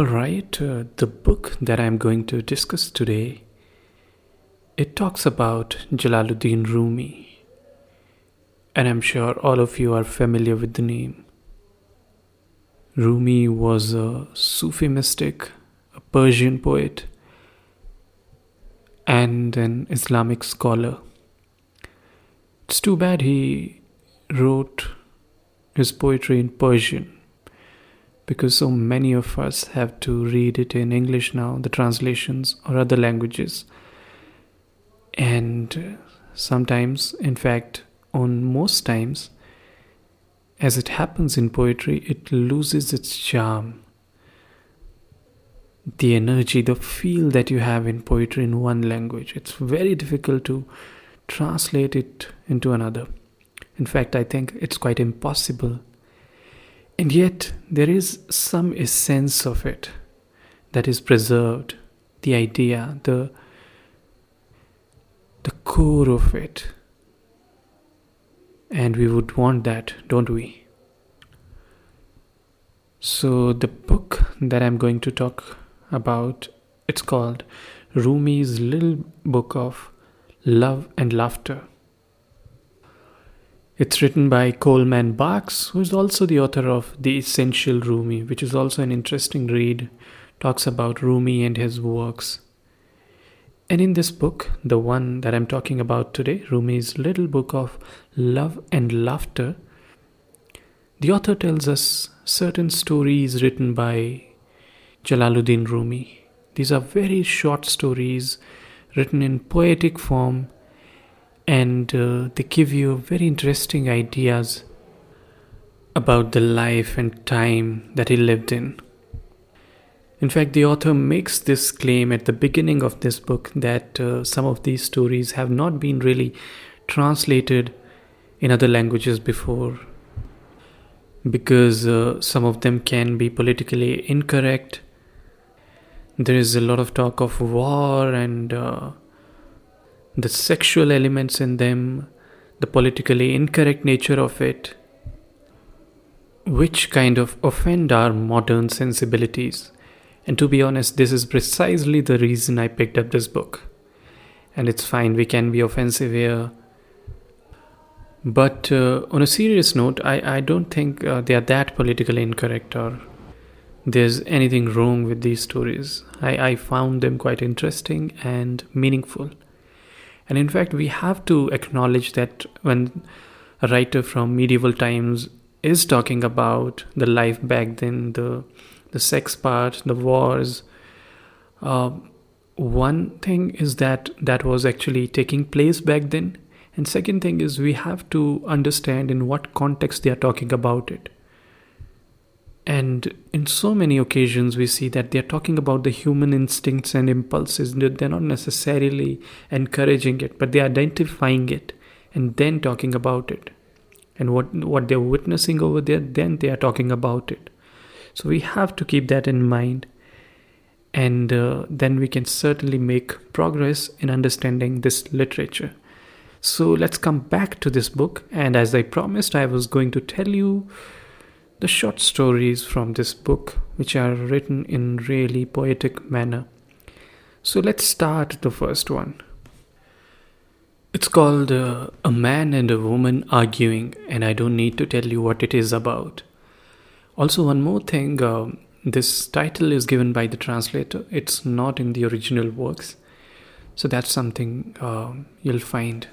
All right, uh, the book that I'm going to discuss today it talks about Jalaluddin Rumi. And I'm sure all of you are familiar with the name. Rumi was a Sufi mystic, a Persian poet, and an Islamic scholar. It's too bad he wrote his poetry in Persian because so many of us have to read it in English now, the translations or other languages. And uh, sometimes, in fact, on most times, as it happens in poetry, it loses its charm. The energy, the feel that you have in poetry in one language, it's very difficult to translate it into another. In fact, I think it's quite impossible and yet, there is some essence of it that is preserved the idea, the, the core of it. And we would want that, don't we? So, the book that I'm going to talk about, it's called Rumi's Little Book of Love and Laughter. It's written by Coleman Barks, who is also the author of The Essential Rumi, which is also an interesting read. Talks about Rumi and his works. And in this book, the one that I'm talking about today, Rumi's little book of love and laughter, the author tells us certain stories written by Jalaluddin Rumi. These are very short stories written in poetic form and uh, they give you very interesting ideas about the life and time that he lived in. In fact, the author makes this claim at the beginning of this book that uh, some of these stories have not been really translated in other languages before because uh, some of them can be politically incorrect. There is a lot of talk of war and uh, the sexual elements in them, the politically incorrect nature of it, which kind of offend our modern sensibilities. And to be honest, this is precisely the reason I picked up this book. And it's fine, we can be offensive here. But uh, on a serious note, I, I don't think uh, they are that politically incorrect or there's anything wrong with these stories. I, I found them quite interesting and meaningful. And in fact, we have to acknowledge that when a writer from medieval times is talking about the life back then, the the sex part, the wars. Uh, one thing is that that was actually taking place back then, and second thing is we have to understand in what context they are talking about it. And in so many occasions, we see that they're talking about the human instincts and impulses. They're not necessarily encouraging it, but they're identifying it and then talking about it. And what, what they're witnessing over there, then they are talking about it. So we have to keep that in mind. And uh, then we can certainly make progress in understanding this literature. So let's come back to this book. And as I promised, I was going to tell you the short stories from this book, which are written in really poetic manner. So let's start the first one. It's called uh, A Man and a Woman Arguing, and I don't need to tell you what it is about. Also, one more thing uh, this title is given by the translator, it's not in the original works. So that's something uh, you'll find.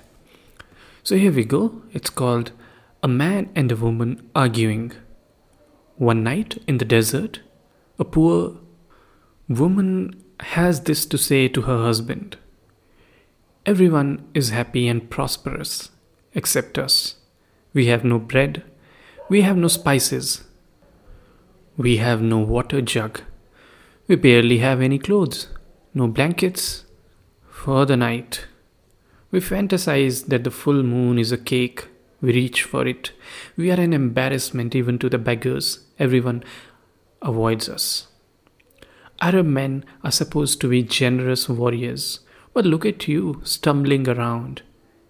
So here we go. It's called A Man and a Woman Arguing. One night in the desert, a poor woman has this to say to her husband Everyone is happy and prosperous except us. We have no bread, we have no spices, we have no water jug, we barely have any clothes, no blankets for the night. We fantasize that the full moon is a cake we reach for it. We are an embarrassment even to the beggars. Everyone avoids us. Arab men are supposed to be generous warriors, but look at you stumbling around.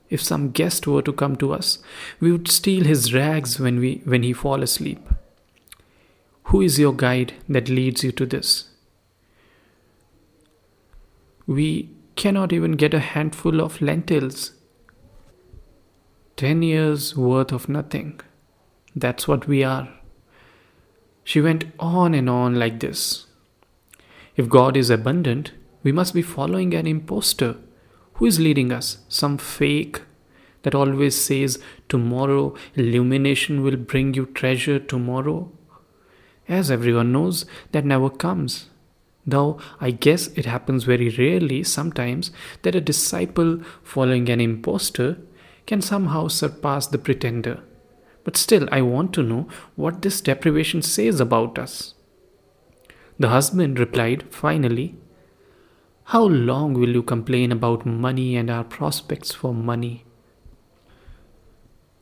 If some guest were to come to us, we would steal his rags when, we, when he fall asleep. Who is your guide that leads you to this? we cannot even get a handful of lentils. Ten years worth of nothing. That's what we are. She went on and on like this. If God is abundant, we must be following an impostor. Who is leading us? Some fake that always says, Tomorrow illumination will bring you treasure tomorrow? As everyone knows, that never comes. Though I guess it happens very rarely sometimes that a disciple following an impostor can somehow surpass the pretender. But still, I want to know what this deprivation says about us. The husband replied finally, How long will you complain about money and our prospects for money?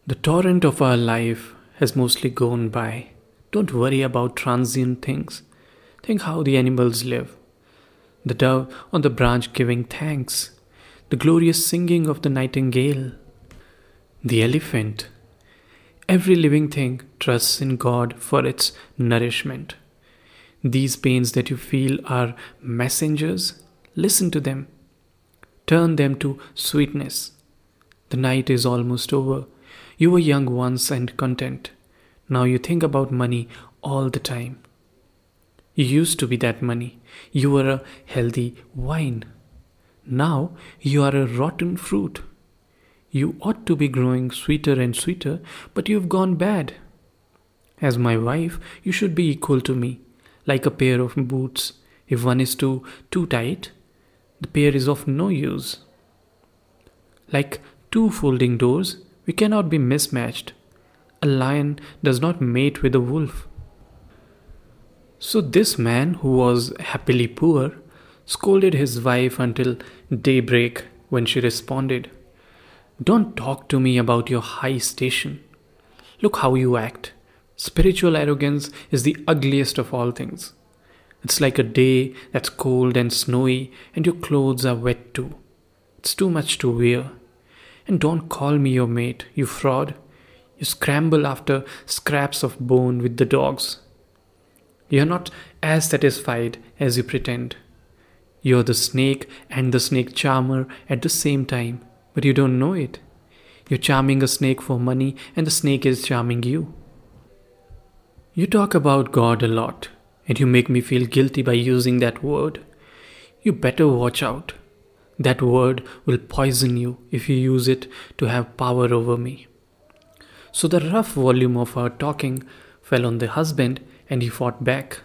The torrent of our life has mostly gone by. Don't worry about transient things. Think how the animals live. The dove on the branch giving thanks, the glorious singing of the nightingale, the elephant. Every living thing trusts in God for its nourishment. These pains that you feel are messengers. Listen to them. Turn them to sweetness. The night is almost over. You were young once and content. Now you think about money all the time. You used to be that money. You were a healthy wine. Now you are a rotten fruit. You ought to be growing sweeter and sweeter, but you've gone bad. As my wife, you should be equal to me, like a pair of boots. If one is too too tight, the pair is of no use. Like two folding doors, we cannot be mismatched. A lion does not mate with a wolf. So, this man, who was happily poor, scolded his wife until daybreak when she responded, Don't talk to me about your high station. Look how you act. Spiritual arrogance is the ugliest of all things. It's like a day that's cold and snowy and your clothes are wet too. It's too much to wear. And don't call me your mate, you fraud. You scramble after scraps of bone with the dogs. You're not as satisfied as you pretend. You're the snake and the snake charmer at the same time, but you don't know it. You're charming a snake for money, and the snake is charming you. You talk about God a lot, and you make me feel guilty by using that word. You better watch out. That word will poison you if you use it to have power over me. So the rough volume of her talking fell on the husband and he fought back.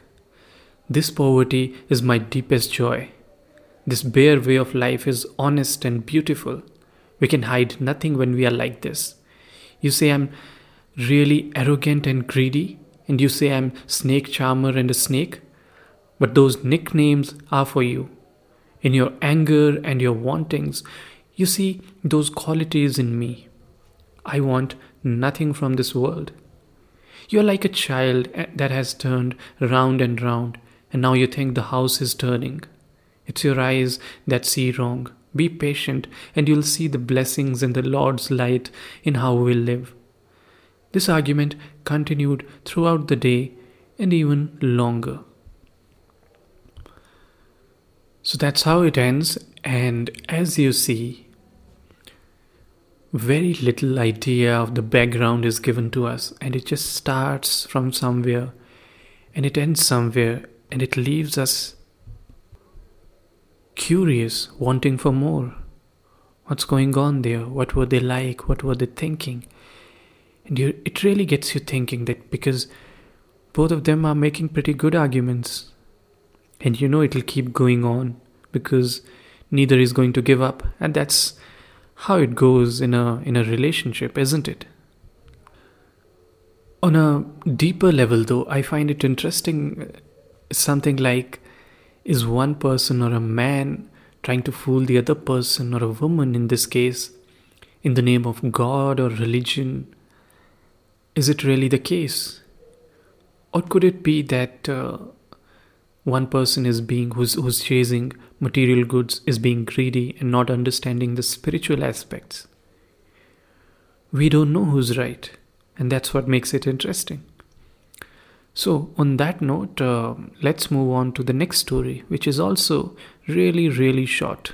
This poverty is my deepest joy. This bare way of life is honest and beautiful. We can hide nothing when we are like this. You say I'm really arrogant and greedy, and you say I'm snake charmer and a snake, but those nicknames are for you. In your anger and your wantings, you see those qualities in me. I want nothing from this world. You're like a child eh, that has turned round and round, and now you think the house is turning. It's your eyes that see wrong. Be patient, and you'll see the blessings and the Lord's light in how we live. This argument continued throughout the day and even longer. So that's how it ends, and as you see, very little idea of the background is given to us, and it just starts from somewhere and it ends somewhere, and it leaves us curious, wanting for more. What's going on there? What were they like? What were they thinking? And you, it really gets you thinking that because both of them are making pretty good arguments, and you know it'll keep going on because neither is going to give up, and that's how it goes in a in a relationship, isn't it? On a deeper level though, I find it interesting uh, something like is one person or a man trying to fool the other person or a woman in this case in the name of God or religion? Is it really the case? Or could it be that uh, one person is being who's, who's chasing material goods is being greedy and not understanding the spiritual aspects. We don't know who's right, and that's what makes it interesting. So, on that note, uh, let's move on to the next story, which is also really, really short.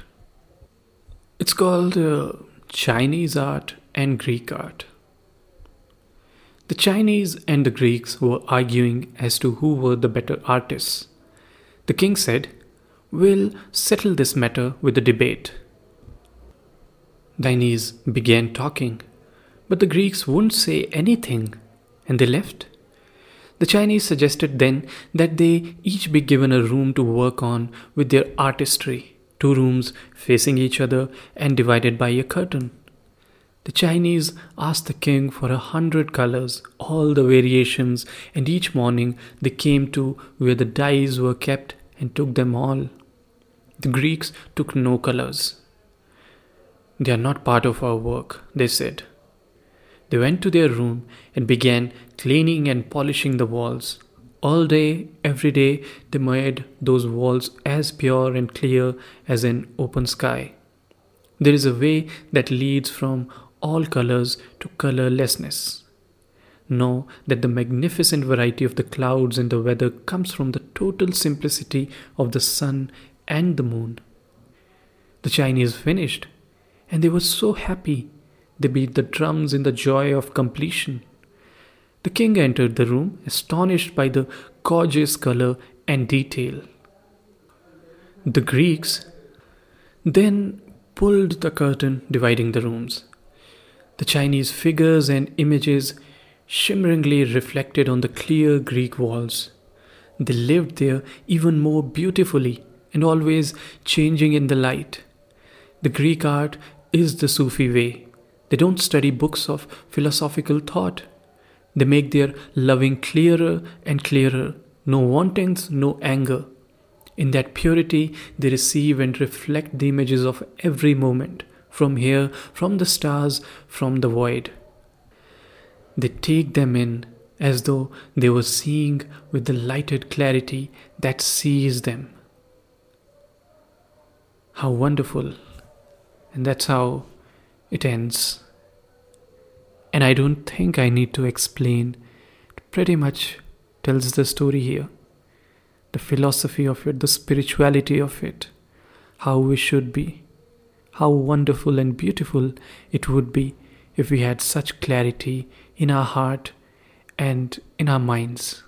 It's called uh, Chinese Art and Greek Art. The Chinese and the Greeks were arguing as to who were the better artists. The king said, We'll settle this matter with a debate. Chinese began talking, but the Greeks wouldn't say anything, and they left. The Chinese suggested then that they each be given a room to work on with their artistry, two rooms facing each other and divided by a curtain. The Chinese asked the king for a hundred colors, all the variations, and each morning they came to where the dyes were kept and took them all. The Greeks took no colors. They are not part of our work, they said. They went to their room and began cleaning and polishing the walls. All day, every day, they made those walls as pure and clear as an open sky. There is a way that leads from all colors to colorlessness. Know that the magnificent variety of the clouds and the weather comes from the total simplicity of the sun and the moon. The Chinese finished, and they were so happy they beat the drums in the joy of completion. The king entered the room, astonished by the gorgeous color and detail. The Greeks then pulled the curtain dividing the rooms. The Chinese figures and images shimmeringly reflected on the clear Greek walls. They lived there even more beautifully and always changing in the light. The Greek art is the Sufi way. They don't study books of philosophical thought. They make their loving clearer and clearer. No wantings, no anger. In that purity, they receive and reflect the images of every moment from here, from the stars, from the void. They take them in as though they were seeing with the lighted clarity that sees them. How wonderful! And that's how it ends. And I don't think I need to explain. It pretty much tells the story here. The philosophy of it, the spirituality of it, how we should be, how wonderful and beautiful it would be if we had such clarity in our heart and in our minds.